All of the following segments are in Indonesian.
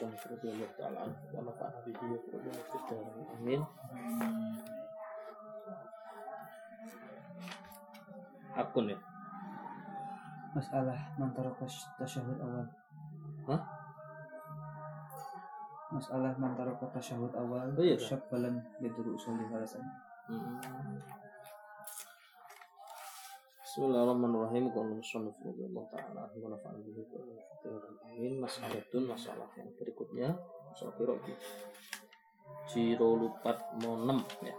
Wallahu subhanahu ta'ala wa nafa'ana bihi wa bihi Amin. Akun ya. Masalah mantaraka tasyahud awal. Hah? Masalah mantaraka tasyahud awal. Oh, iya, Syak balam yaduru usulih alasan. Hmm. Bismillahirrahmanirrahim. Qul musannif. Masalatun masalah yang berikutnya masalah piro? Ciro lupat monem ya.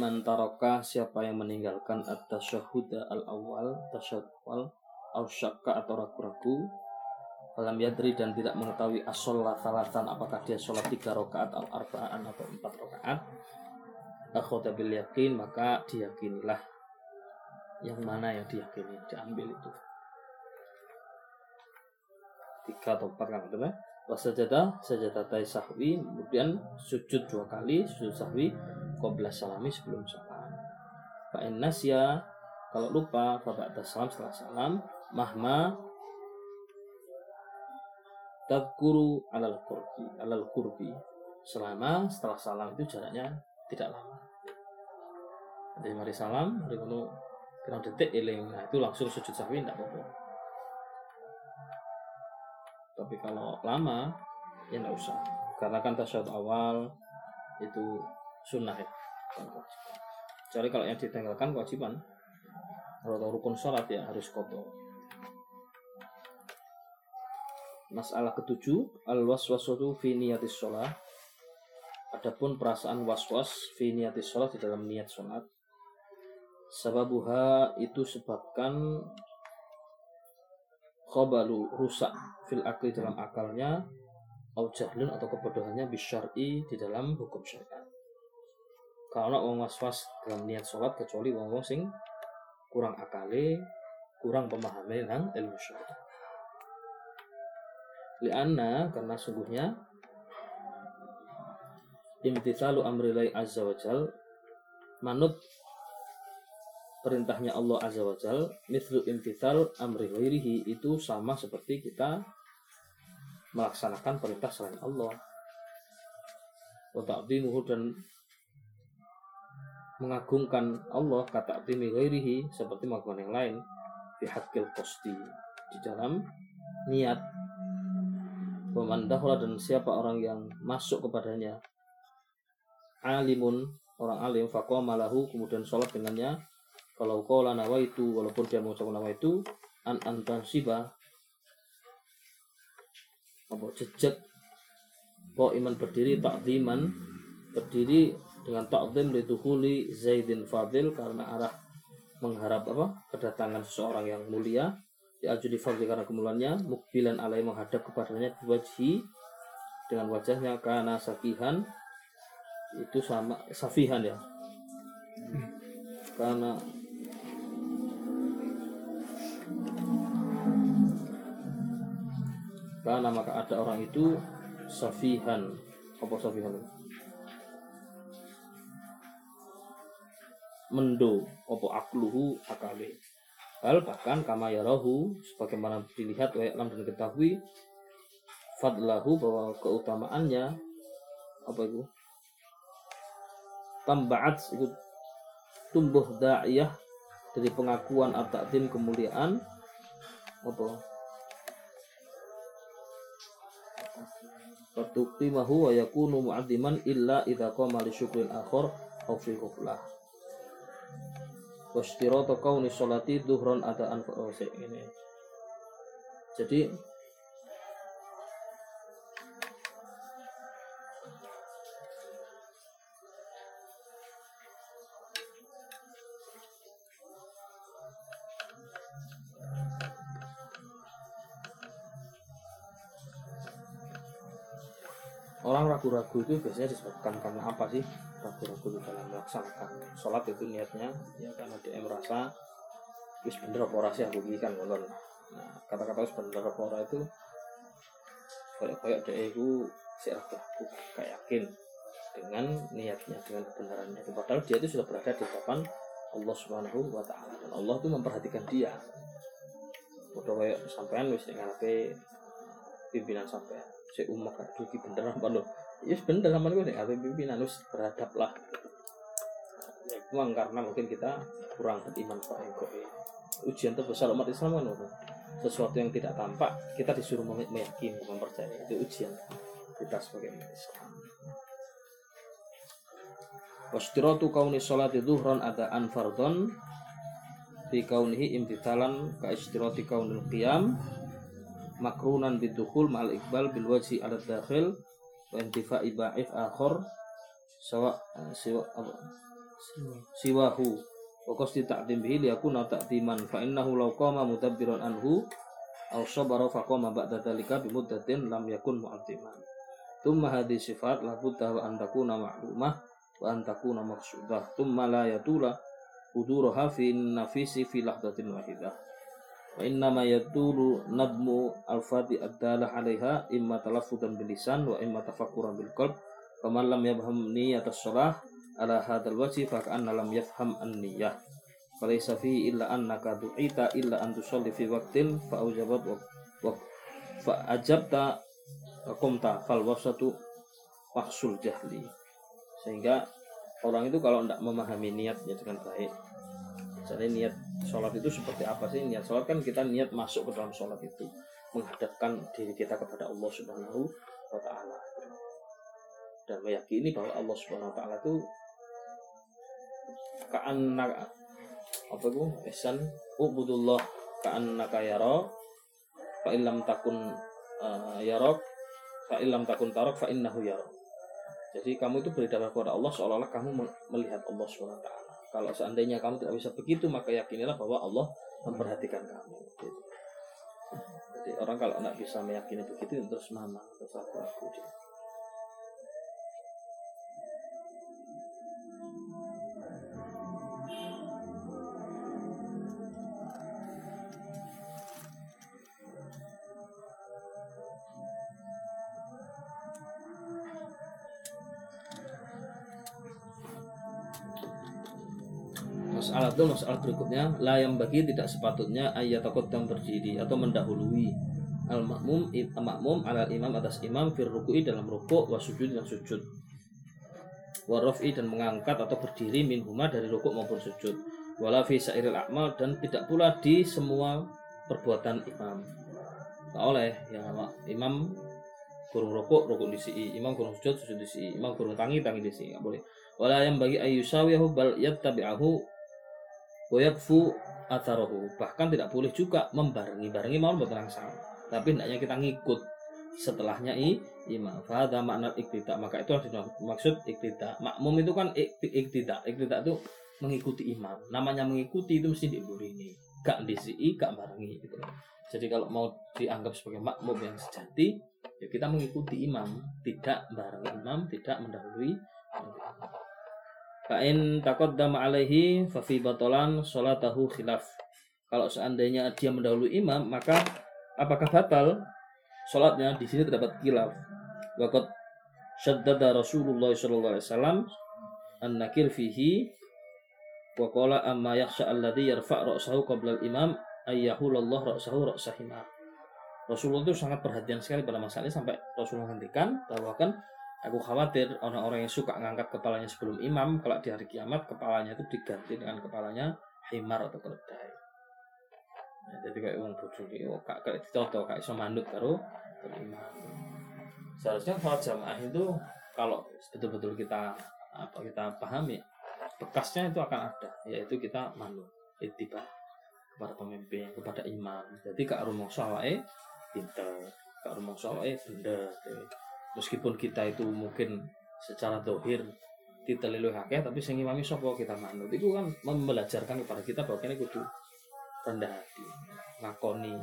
Mantaroka siapa yang meninggalkan at-tasyahuda al-awwal, tasyahud awal, au syakka atau ragu-ragu, dalam yadri dan tidak mengetahui asolah salatan apakah dia sholat tiga rakaat al arbaan atau empat rakaat akhoda bil yakin maka diyakinilah yang mana yang diyakini diambil itu. Tiga atau empat kan betul wasajadah sajadah sahwi kemudian sujud dua kali sujud sahwi qabla salami sebelum salam. Fa nasya kalau lupa fa ba'da salam setelah salam mahma tadkuru alal kurbi alal kurbi selama setelah salam itu jaraknya tidak lama. Jadi mari salam mari kuno pirang detik eling nah itu langsung sujud sahwi tidak apa-apa. Tapi kalau lama ya tidak usah. Karena kan tasyahud awal itu sunnah ya. Kecuali kalau yang ditinggalkan kewajiban. Kalau rukun sholat ya harus kotor. Masalah ketujuh, al waswasatu fi niyatis sholat. Adapun perasaan waswas fi niyatis sholat di dalam niat sholat. Sababuha itu sebabkan khobalu rusak fil akli dalam akalnya au jahlun atau kebodohannya bisyar'i di dalam hukum syariat. Kalau wong waswas dalam niat sholat kecuali wong wong sing kurang akale, kurang pemahaman tentang ilmu syariat. Lianna karena sungguhnya imtithalu amrilai azza wajal manut perintahnya Allah azza wajal mithlu imtithal amri ghairihi itu sama seperti kita melaksanakan perintah selain Allah. Wa ta'zimuhu dan mengagungkan Allah kata ta'zimi ghairihi seperti mengagungkan yang lain fi haqqil qasdi di dalam niat. Waman dan siapa orang yang masuk kepadanya alimun orang alim malahu kemudian sholat dengannya kalau kau nawa itu walaupun dia mengucapkan nama itu an antan siba apa jejak kau iman berdiri takziman berdiri dengan takzim huli Zaidin Fadil karena arah mengharap apa kedatangan seseorang yang mulia di fadli karena kemuliaannya mukbilan alai menghadap kepadanya wajhi dengan wajahnya karena safihan itu sama safihan ya. Karena karena maka ada orang itu safihan. Apa safihan? Mendo. Apa akluhu akale. Hal bahkan kama yarahu sebagaimana dilihat oleh alam dan ketahui fadlahu bahwa keutamaannya apa itu? Tambaat itu tumbuh da'iyah dari pengakuan atau takdim kemuliaan apa Fatuqimahu wa yakunu mu'addiman illa idha qama li syukril akhor au fi wastirata kauni sholati duhron adaan oh, ini. Jadi ragu-ragu itu biasanya disebabkan karena apa sih? Ragu-ragu dalam melaksanakan sholat itu niatnya. Ya karena dia merasa wis bener apa ora sih aku iki? Kan ngono. Nah kata-kata wis bener apa itu kayak-kayak dia itu si ragu-ragu gak yakin dengan niatnya dengan kebenarannya. Padahal dia itu sudah berada di hadapan Allah Subhanahu wa taala. Dan Allah itu memperhatikan dia. Udah kayak sampean wis ngarepe pimpinan sampean. Si umat aduh iki bener apa ya bener sama gue nih pimpinan harus beradab lah. Ya karena mungkin kita kurang beriman pak kok ujian terbesar umat Islam kan loh sesuatu yang tidak tampak kita disuruh meyakini mempercayai. Itu ujian kita sebagai umat Islam. Wastiratu kauni sholati dhuhran adaan fardon Fi kaunihi imtithalan ka istirati kaunil qiyam Makrunan bidukhul ma'al iqbal bil wajhi ala dakhil Wa intifa'i akhor Sawa siwa siwahu. Wa qasdi ta'dim bihi liyakuna ta'diman fa innahu law qama mutabbiran anhu aw sabara fa qama ba'da dhalika bi muddatin lam yakun mu'addiman. Thumma hadhihi sifat la budda wa an takuna ma'lumah wa an takuna maqsudah. Thumma la yatula huduruha fi nafisi fi lahdatin wahidah wa inna ma yatulu nadmu al-fati ad-dalah 'alaiha imma talaffudan bil lisan wa imma tafakkuran bil qalb faman lam yafham niyat as-shalah ala hadzal wajhi fa ka'anna lam yafham an-niyyah falaysa fi illa annaka du'ita illa an tusalli fi waqtin fa aujabat wa, wa fa ajabta qumta fal wasatu mahsul jahli. Sehingga orang itu kalau tidak memahami niatnya dengan baik misalnya niat sholat itu seperti apa sih niat sholat? Kan kita niat masuk ke dalam sholat itu menghadapkan diri kita kepada Allah Subhanahu wa taala. Dan meyakini bahwa Allah Subhanahu wa taala itu ka'anna apa itu? Ihsan ubudullah ka'annaka yara fa illam takun uh, yarok fa illam takun tarok fa innahu yarok jadi kamu itu beribadah kepada Allah seolah-olah kamu melihat Allah SWT. Kalau seandainya kamu tidak bisa begitu, maka yakinilah bahwa Allah memperhatikan kamu. Gitu. Jadi orang kalau tidak bisa meyakini begitu, terus mana, terus aku aku dia. Masalah itu masalah berikutnya la yang bagi tidak sepatutnya ayat takut dan berdiri atau mendahului. Al makmum makmum ala imam atas imam fir ruku'i dalam rukuk wa sujud dan sujud. Wa raf'i dan mengangkat atau berdiri min huma dari rukuk maupun sujud. Wala fi sairil a'mal dan tidak pula di semua perbuatan imam. Tak oleh ya imam kurung rukuk rukuk di sini imam kurung sujud sujud di sini imam kurung tangi tangi di sini nggak boleh. Wala yang bagi ayyusawiyahu bal yattabi'ahu Wayakfu atharohu bahkan tidak boleh juga membarengi. Barengi mau buat sama. Tapi hendaknya kita ngikut setelahnya i imam fahada makna iktida. Maka itu harus maksud iktida. Makmum itu kan iktida. Iktida itu mengikuti imam. Namanya mengikuti itu mesti ini gak disi gak barengi gitu jadi kalau mau dianggap sebagai makmum yang sejati ya kita mengikuti imam. Tidak bareng imam tidak mendahului Fa'in taqaddama alaihi fa fi batalan salatahu khilaf. Kalau seandainya dia mendahului imam, maka apakah batal salatnya? Di sini terdapat khilaf. Waqad syaddada Rasulullah sallallahu alaihi wasallam an-nakir fihi wa qala amma yakhsha alladhi yarfa' ra'sahu qabla al-imam ayyahulallah ra'sahu ra'sahima. Rasulullah itu sangat perhatian sekali pada masalah ini sampai Rasulullah hentikan bahwa kan Aku khawatir orang-orang yang suka ngangkat kepalanya sebelum imam, kalau di hari kiamat kepalanya itu diganti dengan kepalanya himar atau keledai. Ya, jadi kayak uang bodoh ini, oh, kak kayak dicoto, kayak iso manut karo imam. Seharusnya sholat jamaah itu kalau betul-betul kita apa kita pahami bekasnya itu akan ada, yaitu kita manut, itiba kepada pemimpin, kepada imam. Jadi kak rumah sawai pinter, kak rumah sawai benda meskipun kita itu mungkin secara dohir ditelilu hakeh tapi sing imami sapa kita manut itu kan membelajarkan kepada kita bahwa kini kudu rendah hati ngakoni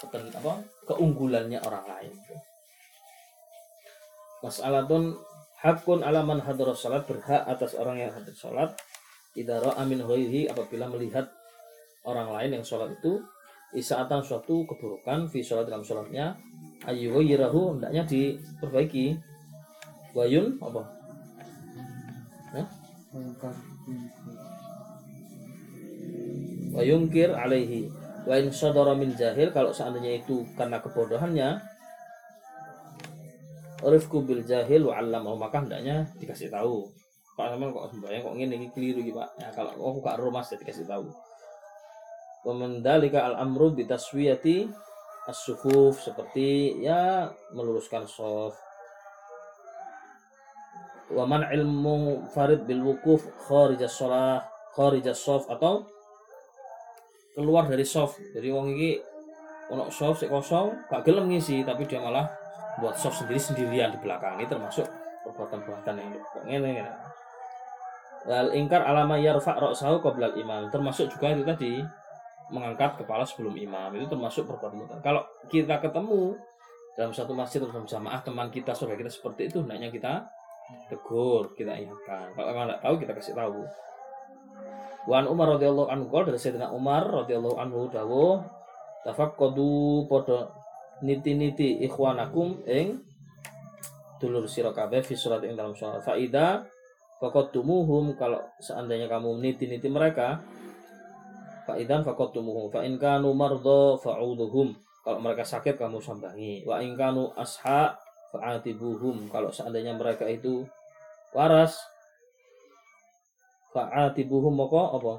keten, apa keunggulannya orang lain. Mas'alatun hakun alaman hadras salat berhak atas orang yang hadir salat. Idara amin ghairihi apabila melihat orang lain yang sholat itu isaatan suatu keburukan fi sholat dalam sholatnya ayu yirahu hendaknya diperbaiki. Wayun apa? Wayungkir alaihi. Wa in sadara min jahil kalau seandainya itu karena kebodohannya rifku bil jahil wa allamahu maka hendaknya dikasih tahu. Pak sama kok sembahyang kok ngene iki keliru iki Pak. Ya kalau aku gak ero Mas jadi kasih tahu wa mendalika al amru bi taswiyati as-sufuf seperti ya meluruskan soft. Wa man ilmu farid bil wukuf kharijas shalah kharijas soft atau keluar dari soft. Jadi wong iki ono soft sik kosong gak gelem ngisi tapi dia malah buat soft sendiri sendirian di belakang. Ini termasuk perbuatan-perbuatan yang ngene ngene. Wal ingkar alama yarfa ra'sahu qabla imam termasuk juga itu tadi mengangkat kepala sebelum imam. Itu termasuk perbuatan kalau kita ketemu dalam satu masjid atau jamaah teman kita saudara kita seperti itu hendaknya kita tegur kita ingatkan. Kalau tidak tahu kita kasih tahu. Wan Umar radhiyallahu anhu qol dari Sayyidina Umar radhiyallahu anhu dawuh tafaqqadu padha niti-niti ikhwanakum ing dulur sira kabeh fi surat ing dalam salat faida faqaddumuhum kalau seandainya kamu niti-niti mereka faidan faqaddumuhum fa in kanu mardha fa'udhuhum kalau mereka sakit kamu sambangi. Wa in kanu asha fa'atibuhum. Kalau seandainya mereka itu waras fa'atibuhum apa? Apa.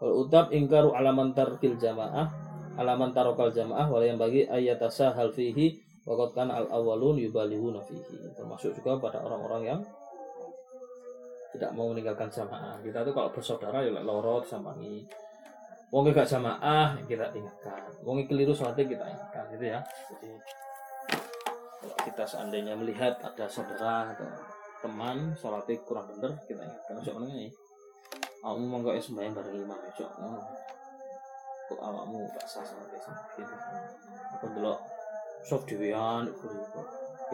Wal utab ingkaru alaman tarkil jamaah alaman tarokal jamaah wala yang bagi ayatasa hal fihi waqad kan al awalun yubalihuna fihi. Termasuk juga pada orang-orang yang tidak mau meninggalkan jamaah. Kita tuh kalau bersaudara ya lek loro sampangi wong gak jamaah kita ingatkan. Wong keliru sholatnya kita ingatkan gitu ya. Jadi kalau kita seandainya melihat ada saudara atau teman sholatnya kurang bener kita ingatkan. Soalnya ini awakmu monggo es sembahyang bareng imam ya kok awakmu gak sah sama kayak gitu. Aku dulu soft dhewean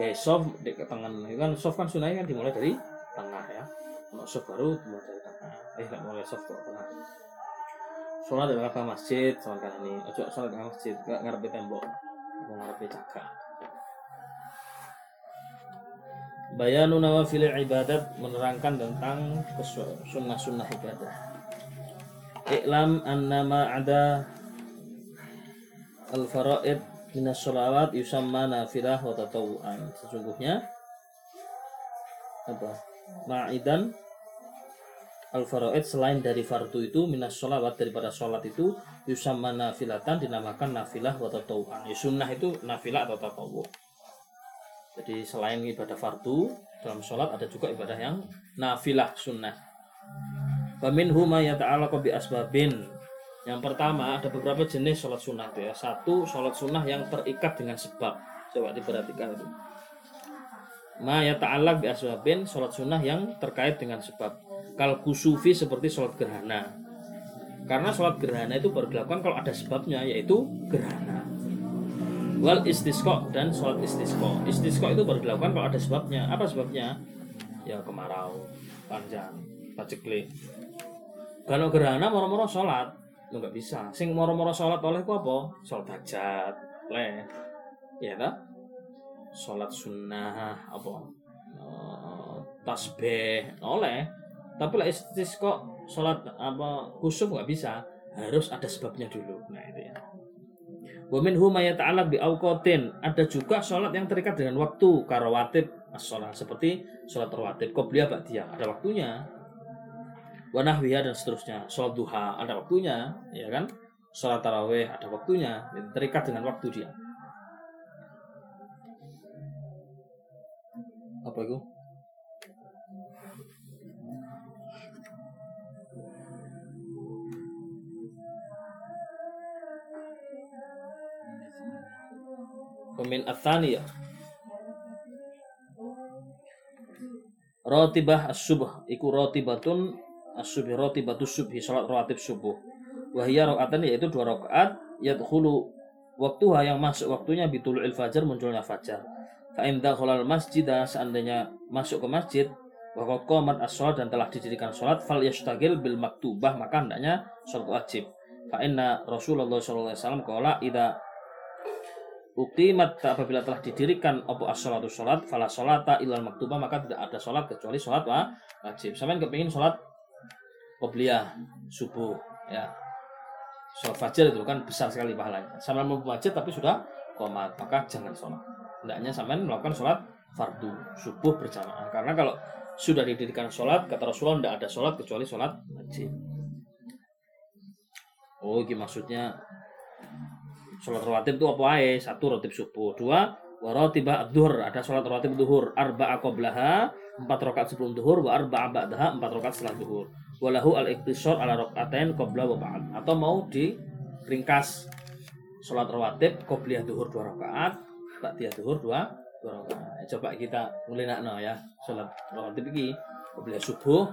ya soft di ke tangan kan soft kan sunahnya kan dimulai dari tengah ya. Kalau soft baru dimulai dari tengah. Eh nggak mulai soft kok tengah. Sholat di belakang masjid sholat kan ini. Ojo sholat di belakang masjid gak ngarepe tembok. Mau ngarepe cakar Bayanu nawafil ibadat menerangkan tentang sunnah-sunnah ibadah. Iklam annama ada al-faraid minas sholawat yusamma nafilah wa tatawuan. Sesungguhnya apa? Ma'idan al-faraid selain dari fardu itu minas sholawat daripada sholat itu yusamma nafilatan dinamakan nafilah wa tatawuan. Ya, sunnah itu nafilah atau tatawu. Jadi selain ibadah fardu dalam sholat ada juga ibadah yang nafilah sunnah. Faminhu ma yata'allaqu bi asbabin. Yang pertama ada beberapa jenis sholat sunnah itu ya. Satu sholat sunnah yang terikat dengan sebab. Coba diperhatikan itu. Ma yata'allaq bi asbabin sholat sunnah yang terkait dengan sebab. Kal kusufi seperti sholat gerhana. Karena sholat gerhana itu baru dilakukan kalau ada sebabnya yaitu gerhana wal istisqa dan sholat istisqa. Istisqa itu baru dilakukan kalau ada sebabnya. Apa sebabnya? Ya kemarau, panjang, paceklik. Kalau gerhana moro-moro sholat, lu nggak bisa. Sing moro-moro sholat oleh ku apa? Sholat hajat, leh, ya tak? Sholat sunnah, apa? Uh, tasbih, oleh. Tapi lah istisqa sholat apa khusyuk nggak bisa. Harus ada sebabnya dulu. Nah itu ya. Wa minhu may yata'allaq bi. Ada juga sholat yang terikat dengan waktu karawatib as-sholat seperti sholat rawatib qobliyah ba'diyah ada waktunya. Wa nahwiha dan seterusnya. Sholat duha ada waktunya, ya kan? Sholat tarawih ada waktunya, terikat dengan waktu dia. Apa itu? Wamin athaniyah Rotibah as-subuh iku rotibatun as-subhi rotibatus subhi salat rawatib subuh. Wahiyya rakaatan yaitu dua rakaat yadkhulu waktuha yang masuk waktunya bitulul fajar munculnya fajar. Fa in masjid seandainya masuk ke masjid wa qomat as-shalat dan telah didirikan salat fal yashtagil bil maktubah maka hendaknya salat wajib. Fa inna Rasulullah sallallahu alaihi wasallam qala idza uqimat apabila telah didirikan apa as-salatu salat fala salata ilal maktubah maka tidak ada salat kecuali salat wajib. Sampeyan kepengin salat qobliyah subuh ya sholat fajar itu kan besar sekali pahalanya. Sama mau wajib tapi sudah komat, maka jangan sholat. Hendaknya sampai melakukan sholat fardu subuh berjamaah. Karena kalau sudah didirikan sholat, kata Rasulullah tidak ada sholat kecuali sholat wajib. Oh, ini maksudnya sholat rawatib itu apa aja? Satu rawatib subuh, dua warotibah duhur ada sholat rawatib duhur. Arba akoblaha empat rakaat sebelum duhur. Wa arba ba'daha empat rakaat setelah duhur. Walahu al iktisor ala rokaatain qabla wa ba'd. Atau mau diringkas sholat rawatib qobliyah duhur dua rakaat ba'diyah duhur dua dua rakaat. Coba kita mulai nakno ya sholat rawatib ini qobliyah subuh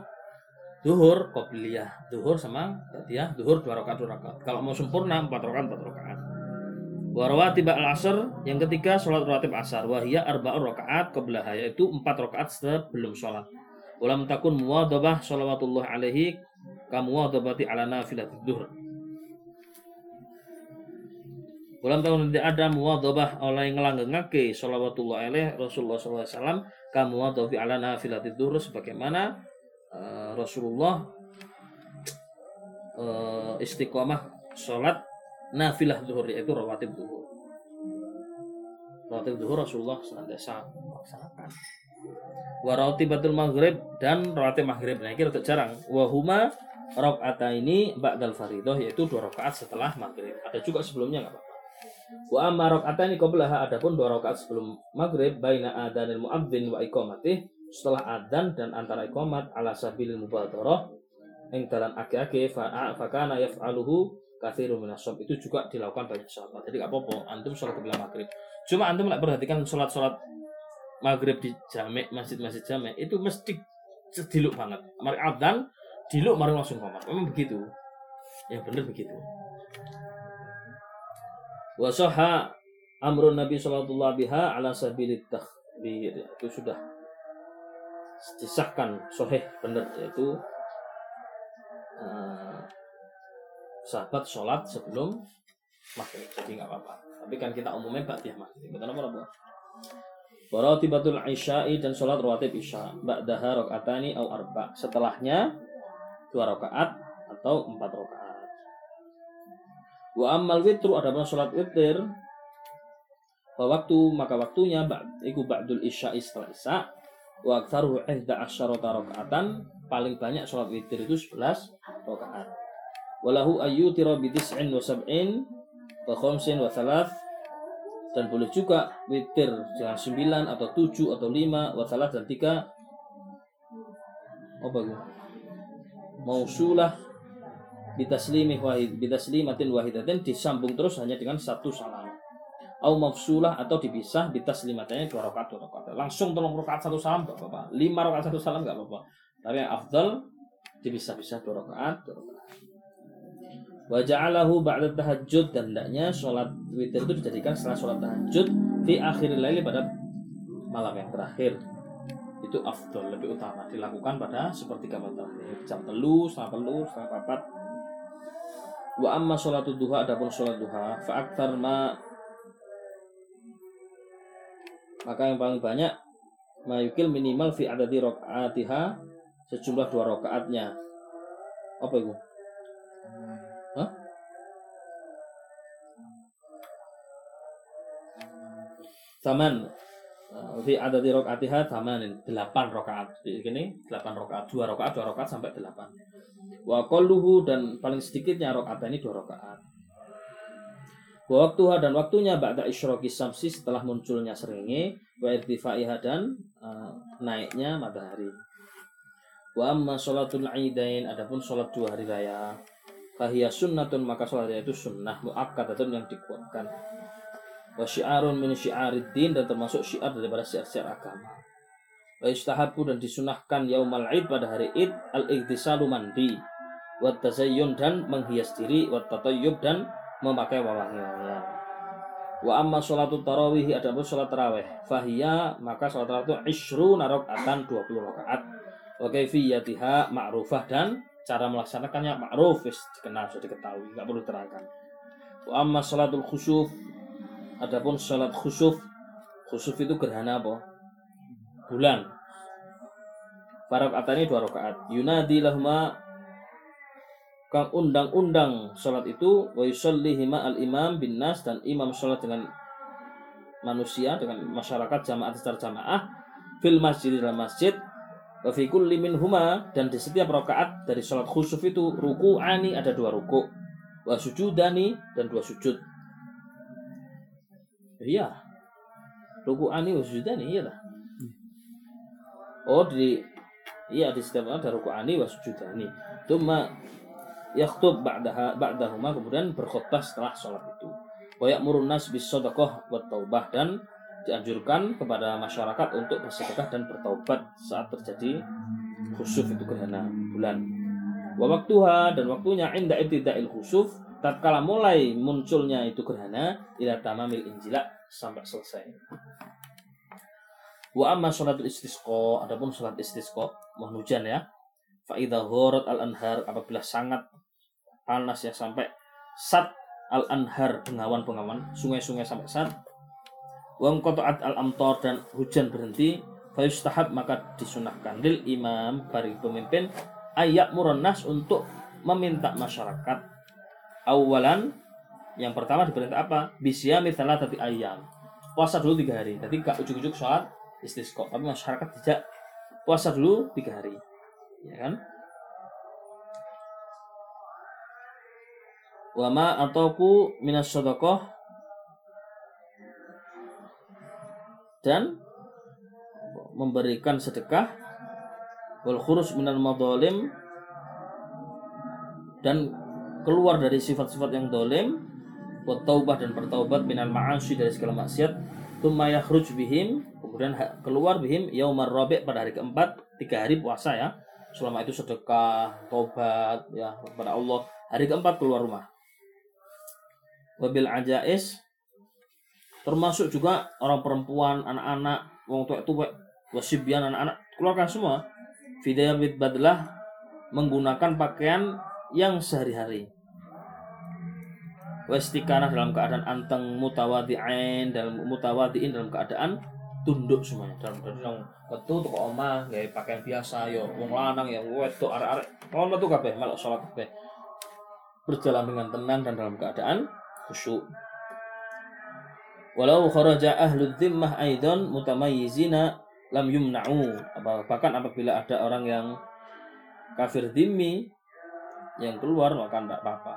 duhur qobliyah duhur sama ba'diyah duhur dua rakaat dua rakaat. Kalau mau sempurna empat rakaat empat rakaat Warawatib al-asr yang ketiga sholat rawatib asar wahia arba'ur rakaat qablaha yaitu empat rakaat sebelum sholat Walam takun muwadabah salawatullah alaihi kamuwadabati ala nafilat duhr. Walam takun tidak ada muwadabah oleh ngelanggengake salawatullah alaihi Rasulullah SAW kamuwadabi ala nafilat duhr sebagaimana uh, Rasulullah uh, istiqomah sholat nafilah duhur yaitu rawatib duhur. Rawatib duhur Rasulullah senantiasa melaksanakan. Batul maghrib dan rawatib maghrib. Nah rada jarang. Wahuma rakaat ini ba'dal faridoh yaitu dua rakaat setelah maghrib. Ada juga sebelumnya nggak apa-apa. Wa amma rakaat ini qablaha adapun dua rakaat sebelum maghrib baina adanil muadzin wa iqamatih setelah adan dan antara iqamat ala sabilil mubadarah yang dalam aki-aki fakana yaf'aluhu kathiru minas itu juga dilakukan banyak sahabat jadi nggak apa-apa antum sholat kebila maghrib. Cuma antum nggak perhatikan sholat-sholat maghrib di jamek masjid-masjid jamek itu mesti sediluk banget. Mari adzan diluk mari langsung komat memang begitu. Yang benar begitu. Wasoha amrun nabi sallallahu biha ala sabilit takhbir. Itu sudah disahkan soheh benar yaitu sahabat sholat sebelum maghrib. Jadi nggak apa-apa. Tapi kan kita umumnya ba'diyah maghrib. Betul apa Waratibatul isya'i dan sholat rawatib isya Ba'daha rokatani au arba. Setelahnya dua rakaat atau empat rakaat. Wa ammal witru pun sholat witir. Waktu maka waktunya iku ba'dul isya'i setelah isya. Wa aktsaruhu ihda asyarata rakaatan paling banyak sholat witir itu 11 rakaat. Walahu ayyutira bi tis'in wa sab'in wa khamsin wa thalath. Dan boleh juga witir dengan 9 atau 7 atau 5 wasalah dan 3 apa itu mausulah bitaslimi wahid bitaslimatin wahidatin disambung terus hanya dengan satu salam. Au mafsulah atau dipisah bitaslimatannya dua rakaat dua rakaat. Langsung tolong rakaat satu salam gak apa-apa. Lima rakaat satu salam gak apa-apa. Tapi yang afdal dipisah-pisah dua rakaat dua rakaat Wa ja'alahu ba'da tahajud dan hendaknya sholat witir itu dijadikan setelah sholat tahajud di akhir laili pada malam yang terakhir. Itu afdol, lebih utama dilakukan pada sepertiga malam terakhir. Jam telu, setengah telu, setengah papat. Wa amma sholatu duha adapun sholat duha fa aktar ma maka yang paling banyak mayukil minimal fi adadi rokaatiha sejumlah dua rokaatnya apa itu Hah? Taman uh, fi adadi rakaatiha tamanin 8 rakaat. Di sini 8 rakaat, 2 rakaat, 2 rakaat sampai 8. Wa qalluhu dan paling sedikitnya rakaat ini 2 rakaat. Wa waktuha dan waktunya ba'da isyraqi samsi setelah munculnya seringe wa irtifaiha dan uh, naiknya matahari. Wa amma sholatul aidain adapun sholat dua hari raya Fahiyah sunnatun maka sholat itu sunnah muakkadatun yang dikuatkan. Wa syiarun min syiariddin dan termasuk syiar daripada syiar-syiar agama. wa istahabu dan disunahkan yaumal id pada hari id al igtisalu mandi. Wa tazayyun dan menghias diri. Wa tatayyub dan memakai wewangian wa amma sholatu tarawih adapun sholat tarawih. Fahiya maka sholat tarawih itu isru rakaatan 20 rakaat wa kaifiyatiha ma'rufah dan cara melaksanakannya ma'ruf wis dikenal sudah diketahui nggak perlu terangkan wa amma sholatul khusuf adapun sholat khusuf khusuf itu gerhana apa? Bulan. Farakaat ini dua rakaat. Yunadi lahuma kang undang-undang sholat itu wa yusallihima al imam bin nas dan imam sholat dengan manusia dengan masyarakat jamaah secara jamaah fil masjid dalam masjid wa fi kulli minhuma dan di setiap rakaat dari sholat khusuf itu ruku ani ada dua ruku wa sujudani dan dua sujud. Iya. Ruku ani wa sujudani iya lah. Oh di iya di setiap ada ruku'ani wa sujudani. Tuma yakhtub ba'daha ba'dahuma kemudian berkhutbah setelah sholat itu. Wa ya'murun nas bis wa taubah dan dianjurkan kepada masyarakat untuk bersedekah dan bertaubat saat terjadi khusuf itu gerhana bulan wa waktuha dan waktunya inda ibtida'il khusuf tatkala mulai munculnya itu gerhana ila tamamil injila sampai selesai Wa amma sholatul istisqa, adapun sholat istisqa, mohon hujan ya. Fa idza al anhar apabila sangat panas ya sampai sat al anhar bengawan-bengawan, sungai-sungai sampai sat. Wa qata'at al amtor dan hujan berhenti, fa yustahab maka disunahkan lil imam bagi pemimpin ayak muronas untuk meminta masyarakat awalan yang pertama diperintah apa? Bisyami tadi ayam. Puasa dulu tiga hari. Jadi gak ujuk-ujuk sholat istisqa tapi masyarakat tidak puasa dulu tiga hari ya kan wama atauku minas sodokoh dan memberikan sedekah. Wal khurus minal madzalim dan keluar dari sifat-sifat yang dolim. Buat taubah dan bertaubat minal ma'asyi dari segala maksiat. Tumma yakhruj bihim. Kemudian keluar bihim yaumar rabi' pada hari keempat. Tiga hari puasa ya. Selama itu sedekah tobat ya kepada Allah. Hari keempat keluar rumah. Wabil ajais termasuk juga orang perempuan anak-anak wong tua tua wasibyan anak-anak keluarkan semua. Bid badlah menggunakan pakaian yang sehari-hari. Westikanah dalam keadaan anteng mutawadi'ain dalam mutawadi'in dalam keadaan tunduk semuanya. Dalam keadaan betul tuh oma gaya pakaian biasa yo wong lanang ya wedok arek-arek. Ngono tuh kabeh malah sholat kabeh. Berjalan dengan tenang dan dalam keadaan khusyuk walau kharaja ahlu dhimmah aidan mutamayyizina lam yumna'u. Bahkan apabila ada orang yang kafir dhimmi yang keluar maka tidak apa-apa.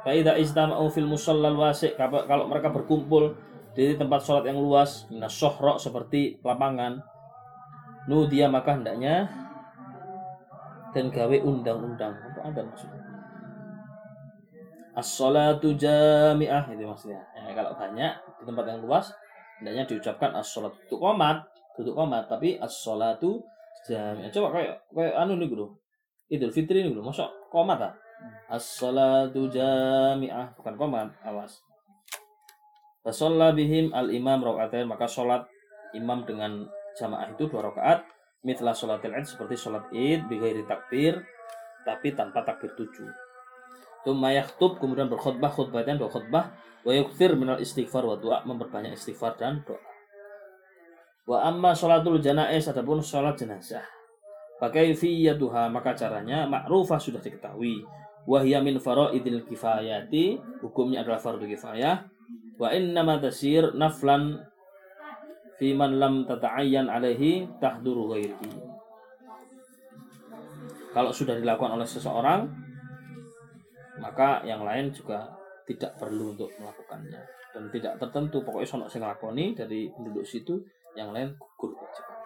Faida istama'u fil musallal wasi' kalau mereka berkumpul di tempat sholat yang luas minas sohro seperti lapangan nu dia maka hendaknya dan gawe undang-undang. Apa ada maksudnya as-salatu jami'ah itu maksudnya. Ya, kalau banyak di tempat yang luas hendaknya diucapkan as-salat. Untuk komat duduk komat tapi as-salatu jami'ah. Coba kayak kayak anu nih dulu Idul Fitri nih dulu masuk komat ah. As-salatu jami'ah bukan komat, awas. Fasalla bihim al-imam rakaat maka sholat imam dengan jamaah itu dua rakaat mitla sholat id seperti sholat id bighairi takbir tapi tanpa takbir tujuh. Tumma yaktub kemudian berkhutbah khutbahnya dua khutbah wa yukthir minal istighfar wa doa memperbanyak istighfar dan doa. Wa amma sholatul janais adapun sholat jenazah. Pakai fiyatuha maka caranya ma'rufah sudah diketahui wahya min faraidil kifayati hukumnya adalah fardu kifayah wa inna tasir naflan fi man lam tata'ayyan alaihi tahduru ghairihi kalau sudah dilakukan oleh seseorang maka yang lain juga tidak perlu untuk melakukannya. Dan tidak tertentu pokoknya sono sing lakoni dari penduduk situ yang lain gugur kewajibannya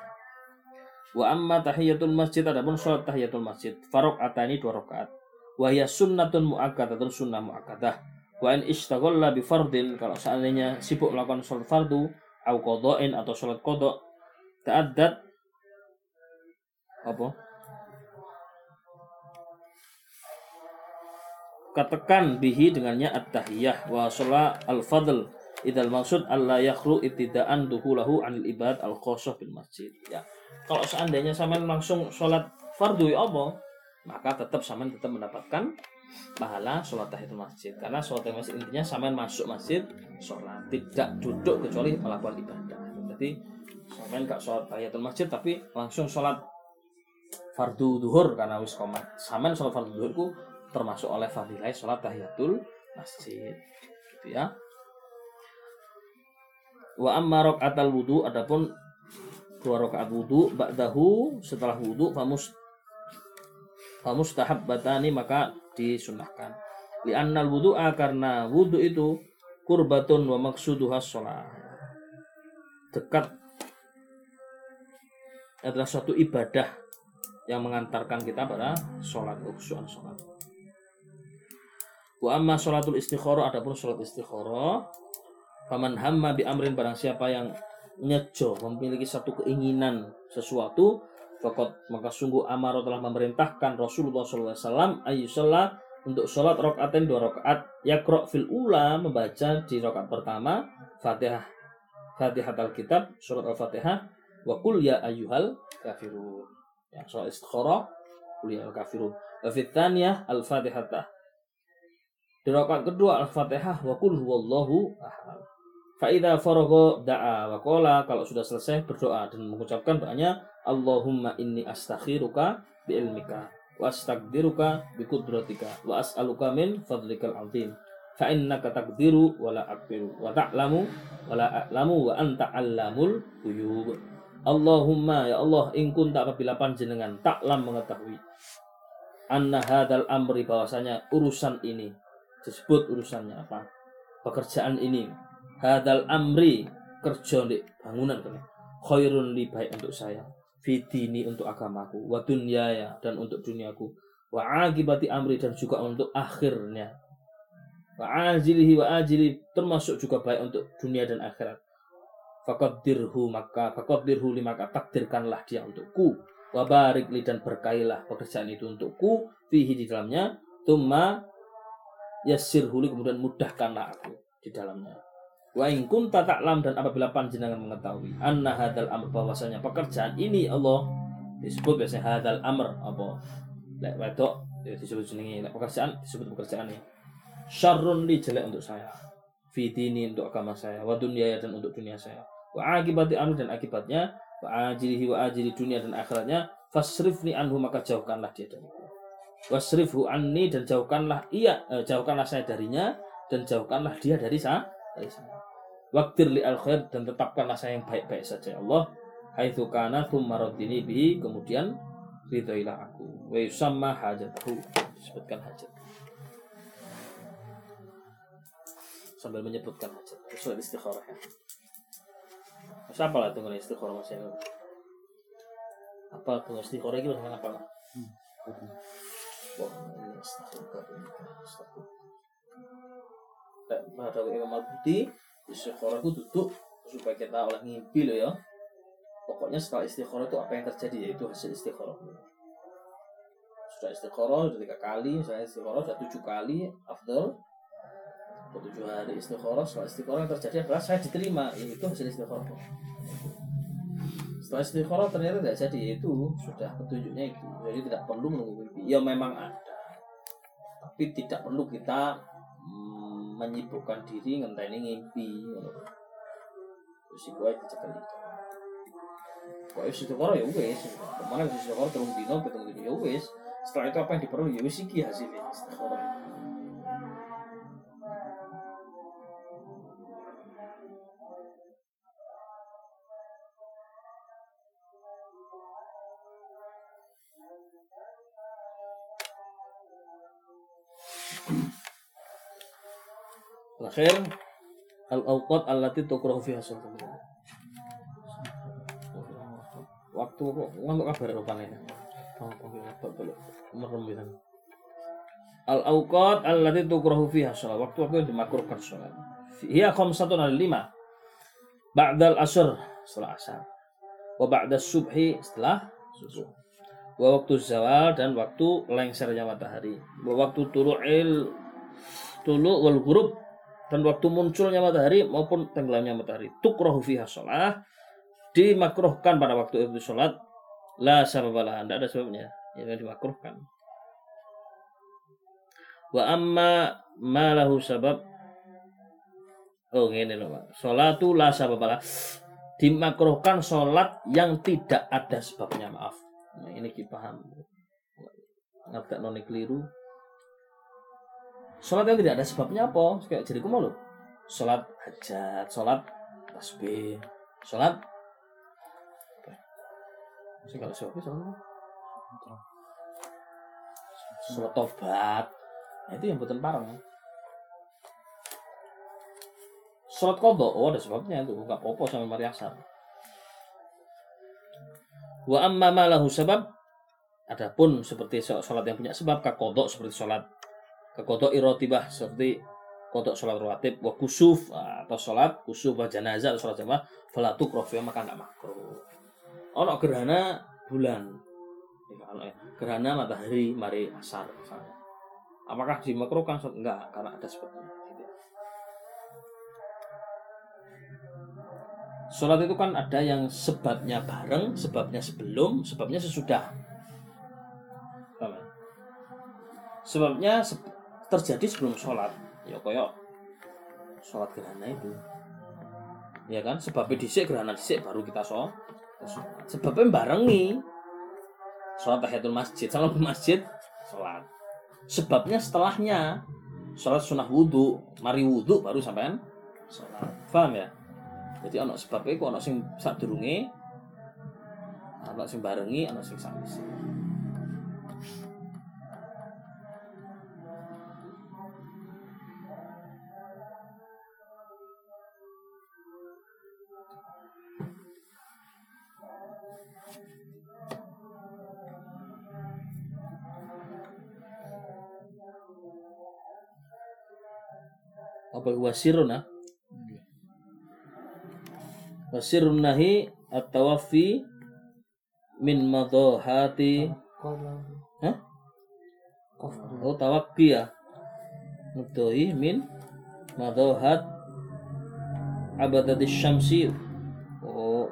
wa amma tahiyatul masjid adapun sholat tahiyatul masjid farok atani dua rakaat. Wahya sunnatun mu'akkadatun sunnah mu'akkadah. Wa in ishtagalla bi fardin kalau seandainya sibuk melakukan sholat fardu au qada'in atau sholat kodok ta'addat apa katakan bihi dengannya at-tahiyah wa sholat al-fadl. Idal maksud Allah yakhlu ibtidaan duhulahu anil ibad al khosoh bil masjid. Ya. Kalau seandainya sampean langsung sholat fardu ya apa? Maka tetap sampean tetap mendapatkan pahala sholat tahiyatul masjid. Karena sholat tahiyatul masjid intinya sampean masuk masjid sholat. Tidak duduk kecuali melakukan ibadah. Jadi sampean gak sholat tahiyatul masjid tapi langsung sholat fardu duhur karena wis komat. Sampean sholat fardu duhurku termasuk oleh fadilah sholat tahiyatul masjid gitu ya. Wa amma rokaatal wudu adapun dua rakaat wudu ba'dahu setelah wudu famus famustahab batani maka disunahkan li annal wudu'a karena wudu itu kurbatun wa maksuduha sholat. Dekat adalah suatu ibadah yang mengantarkan kita pada sholat khusyuan sholat Wa amma sholatul istikharah adapun sholat istikharah Faman hamma bi amrin barang siapa yang nyejo memiliki satu keinginan sesuatu Fakot maka sungguh Amaro telah memerintahkan Rasulullah SAW ayyusalla untuk sholat rokaatin dua rokaat yakro fil ula membaca di rokaat pertama fatihah fatihah al kitab surat al fatihah wa kul ya ayyuhal kafirun. Ya sholat istikharah kul ya al kafirun wa al fatihah di rakaat kedua Al-Fatihah wa qul huwallahu ahad. Fa idza faragha da'a wa qala kalau sudah selesai berdoa dan mengucapkan doanya Allahumma inni astakhiruka bi ilmika wa astaqdiruka bi qudratika wa as'aluka min fadlikal azim. Fa innaka taqdiru wa la aqdiru wa ta'lamu wa la a'lamu wa anta 'allamul ghuyub. Allahumma ya Allah in kunta apabila panjenengan taklam mengetahui anna hadal amri bahwasanya urusan ini disebut urusannya apa? Pekerjaan ini. Hadal amri kerja di bangunan kan khairun li baik untuk saya. Fitini untuk agamaku. Wa dunyaya dan untuk duniaku. Wa agibati amri dan juga untuk akhirnya. Wa ajilihi wa ajili termasuk juga baik untuk dunia dan akhirat. Dirhu maka dirhu li maka takdirkanlah dia untukku. Wa barik dan berkailah pekerjaan itu untukku. Fihi di dalamnya. Tumma yasir huli kemudian mudahkanlah aku di dalamnya. Wa in kunta ta'lam dan apabila panjenengan mengetahui anna hadal amr bahwasanya pekerjaan ini Allah disebut biasanya hadal amr apa? Lek wedok ya disebut jenenge lek pekerjaan disebut pekerjaan ini. Syarrun li jelek untuk saya. Fi dini untuk agama saya. Wa dunia dan untuk dunia saya. Wa akibati anu dan akibatnya. Wa ajilihi wa ajili dunia dan akhiratnya. Fasrifni anhu maka jauhkanlah dia dariku wasrifu anni dan jauhkanlah ia eh, jauhkanlah saya darinya dan jauhkanlah dia dari saya saya. Waktir li al khair dan tetapkanlah saya yang baik-baik saja ya Allah. Haitsu kana tsumma radini bihi kemudian ridhoilah aku. Wa yusamma hajatahu disebutkan hajat. Sambil menyebutkan hajat. Sesuai istikharah ya. Siapa lah tunggu istikharah masih apa tunggu istikharah itu apa lah hmm. Pada itu duduk supaya kita oleh ngimpi loh ya Pokoknya setelah istikharah itu apa yang terjadi yaitu hasil istikharah Sudah istikharah sudah tiga kali Misalnya istikharah sudah tujuh kali Sudah tujuh hari istikharah Setelah istikharah yang terjadi adalah saya diterima Itu hasil istikharah setelah istikharah ternyata tidak jadi. Itu sudah petunjuknya itu. Jadi tidak perlu menunggu mimpi. Ya memang ada. Tapi tidak perlu kita mm, menyibukkan diri ngenteni ngimpi terus itu aja dicekal itu. Kok istikharah ya wes ke mana istikharah terung dino ketemu ya wes setelah itu apa yang diperlu? Ya wes iki hasilnya istikharah Akhir al-awqat allati tukrahu fiha Waktu kok ngantuk kabar rupane. Merem pisan. Al-awqat allati tukrahu fiha shalah. Waktu-waktu yang dimakruhkan salat. Hiya khamsatun al lima. Ba'dal asr setelah asar. Wa ba'da subhi setelah subuh. wa waktu zawal dan waktu lengsernya matahari wa waktu tulu'il tulu wal ghurub dan waktu munculnya matahari maupun tenggelamnya matahari. Tukrahu fiha sholah. Dimakruhkan pada waktu itu sholat. La sababalah tidak ada sebabnya. Ya dimakruhkan. Wa amma ma lahu sabab. Oh ini loh Pak. Sholatu la sababalah dimakruhkan sholat yang tidak ada sebabnya. Maaf. Nah, ini kita paham ngerti noni keliru sholat yang tidak ada sebabnya apa? Kayak jadi kumo loh sholat hajat sholat tasbih sholat sih kalau sholat apa? sholat tobat. Nah, itu yang buatan parang sholat kodok oh ada sebabnya itu. Nggak popo sama mari asar wa amma ma lahu sebab adapun seperti sholat yang punya sebab kakodok seperti sholat kekodok irotibah seperti kodok sholat rawatib wa kusuf atau sholat kusuf wa janazah atau sholat jamaah falatuk rofia maka nggak makruh ono gerhana bulan Ya, gerhana matahari mari asar misalnya apakah dimakruhkan enggak karena ada sebabnya gitu. Sholat itu kan ada yang sebabnya bareng, sebabnya sebelum, sebabnya sesudah. Ya? Sebabnya se- terjadi sebelum sholat. Ya koyok sholat gerhana itu. Ya kan? Sebabnya disik gerhana disik baru kita sholat. Sebabnya barengi. Sholat tahiyatul masjid, salam ke masjid, sholat. Sebabnya setelahnya sholat sunnah wudhu, mari wudhu baru sampean sholat. Paham ya? Jadi ana sebabnya kok ana sing sadurunge ana sing barengi, ana sing sawise. Apa wasirun ah? Wasirun nahi at-tawaffi min madahati Hah? Oh tawakki ya Mudahi min madahat abadatis syamsi. Oh.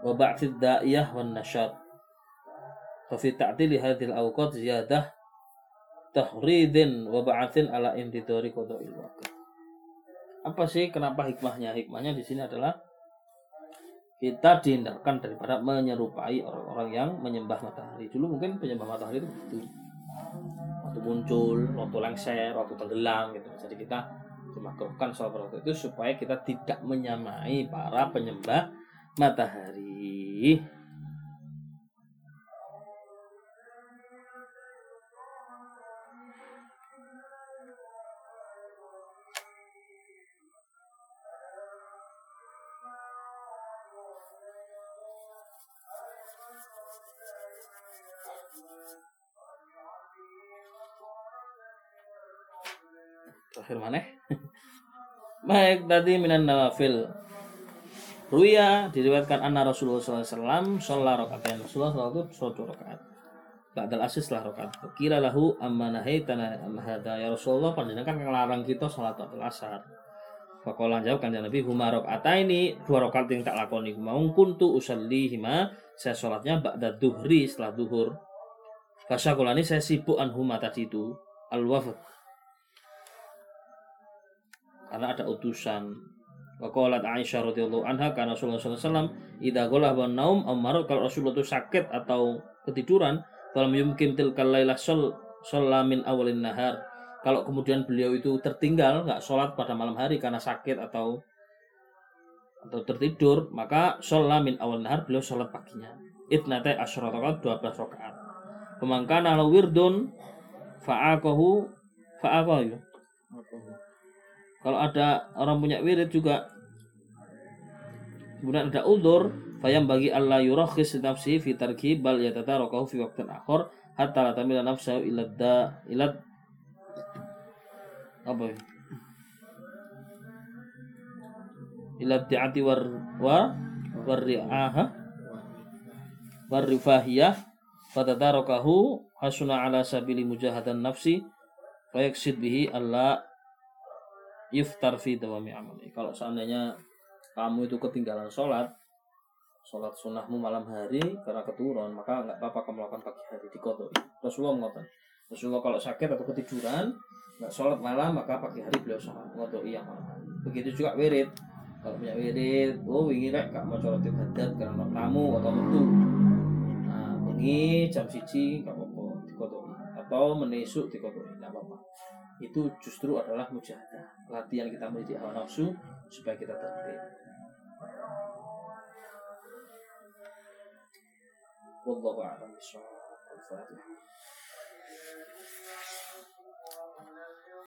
Wa ba'thid da'iyah wan nasyad Fafi ta'tili hadhil awqat ziyadah tahridin wa ba'athin ala intidori qada'il waqt apa sih kenapa hikmahnya? Hikmahnya di sini adalah kita dihindarkan daripada menyerupai orang-orang yang menyembah matahari. Dulu mungkin penyembah matahari itu begitu. Waktu muncul waktu lengser waktu tenggelam gitu. Jadi kita dimakruhkan soal waktu itu supaya kita tidak menyamai para penyembah matahari terakhir mana? Baik tadi minan nawafil. Ruya diriwayatkan anna Rasulullah SAW sholat rakaat. Rasulullah SAW itu dua rakaat. Ba'dal asis lah rakaat. Kira lahu amma nahaitana amma hadha? Ya Rasulullah panjenengan kan ngelarang kita sholat ba'dal asar. Fakolan jawab kan Nabi huma rakaat ini dua rakaat yang tak lakoni. Mau kuntu usalli hima saya sholatnya ba'da duhri setelah duhur. Fasakulani saya sibuk anhuma tadi itu. Al wafat karena ada utusan. Waqalat Aisyah radhiyallahu anha karena Rasulullah SAW idza ghalah wa naum amar kalau Rasulullah itu sakit atau ketiduran dalam yumkin tilkal lailah sol min awalin nahar. Kalau kemudian beliau itu tertinggal nggak sholat pada malam hari karena sakit atau atau tertidur maka min awal nahar beliau sholat paginya. Itnate asyrat rakaat 12 rakaat. Pemangkana ala wirdun fa'aqahu fa'aqahu ya? Kalau ada orang punya wirid juga kemudian ada udur fayam bagi Allah yurakhis nafsi fi tarki bal yatatarakahu fi waqtin akhar hatta la tamila nafsahu ila da ila apa ya? ila ti'ati war wa war ri'aha war rifahiyah fatadarakahu hasuna ala sabili mujahadan nafsi fayaksid bihi alla yuftar fi dawami amali. Kalau seandainya kamu itu ketinggalan sholat sholat sunnahmu malam hari karena keturun maka nggak apa-apa kamu lakukan pagi hari di kodok Rasulullah mengatakan Rasulullah kalau sakit atau ketiduran nggak sholat malam maka pagi hari beliau sholat. Kodok yang malam begitu juga wirid. Kalau punya wirid oh wingi rek gak mau sholat ibadat karena tamu atau metu. Nah wingi jam siji kodok atau menesuk di kodok nggak apa-apa itu justru adalah mujahadah latihan kita mendidik hawa nafsu supaya kita tertib والله أعلم بالصواب الفاتحة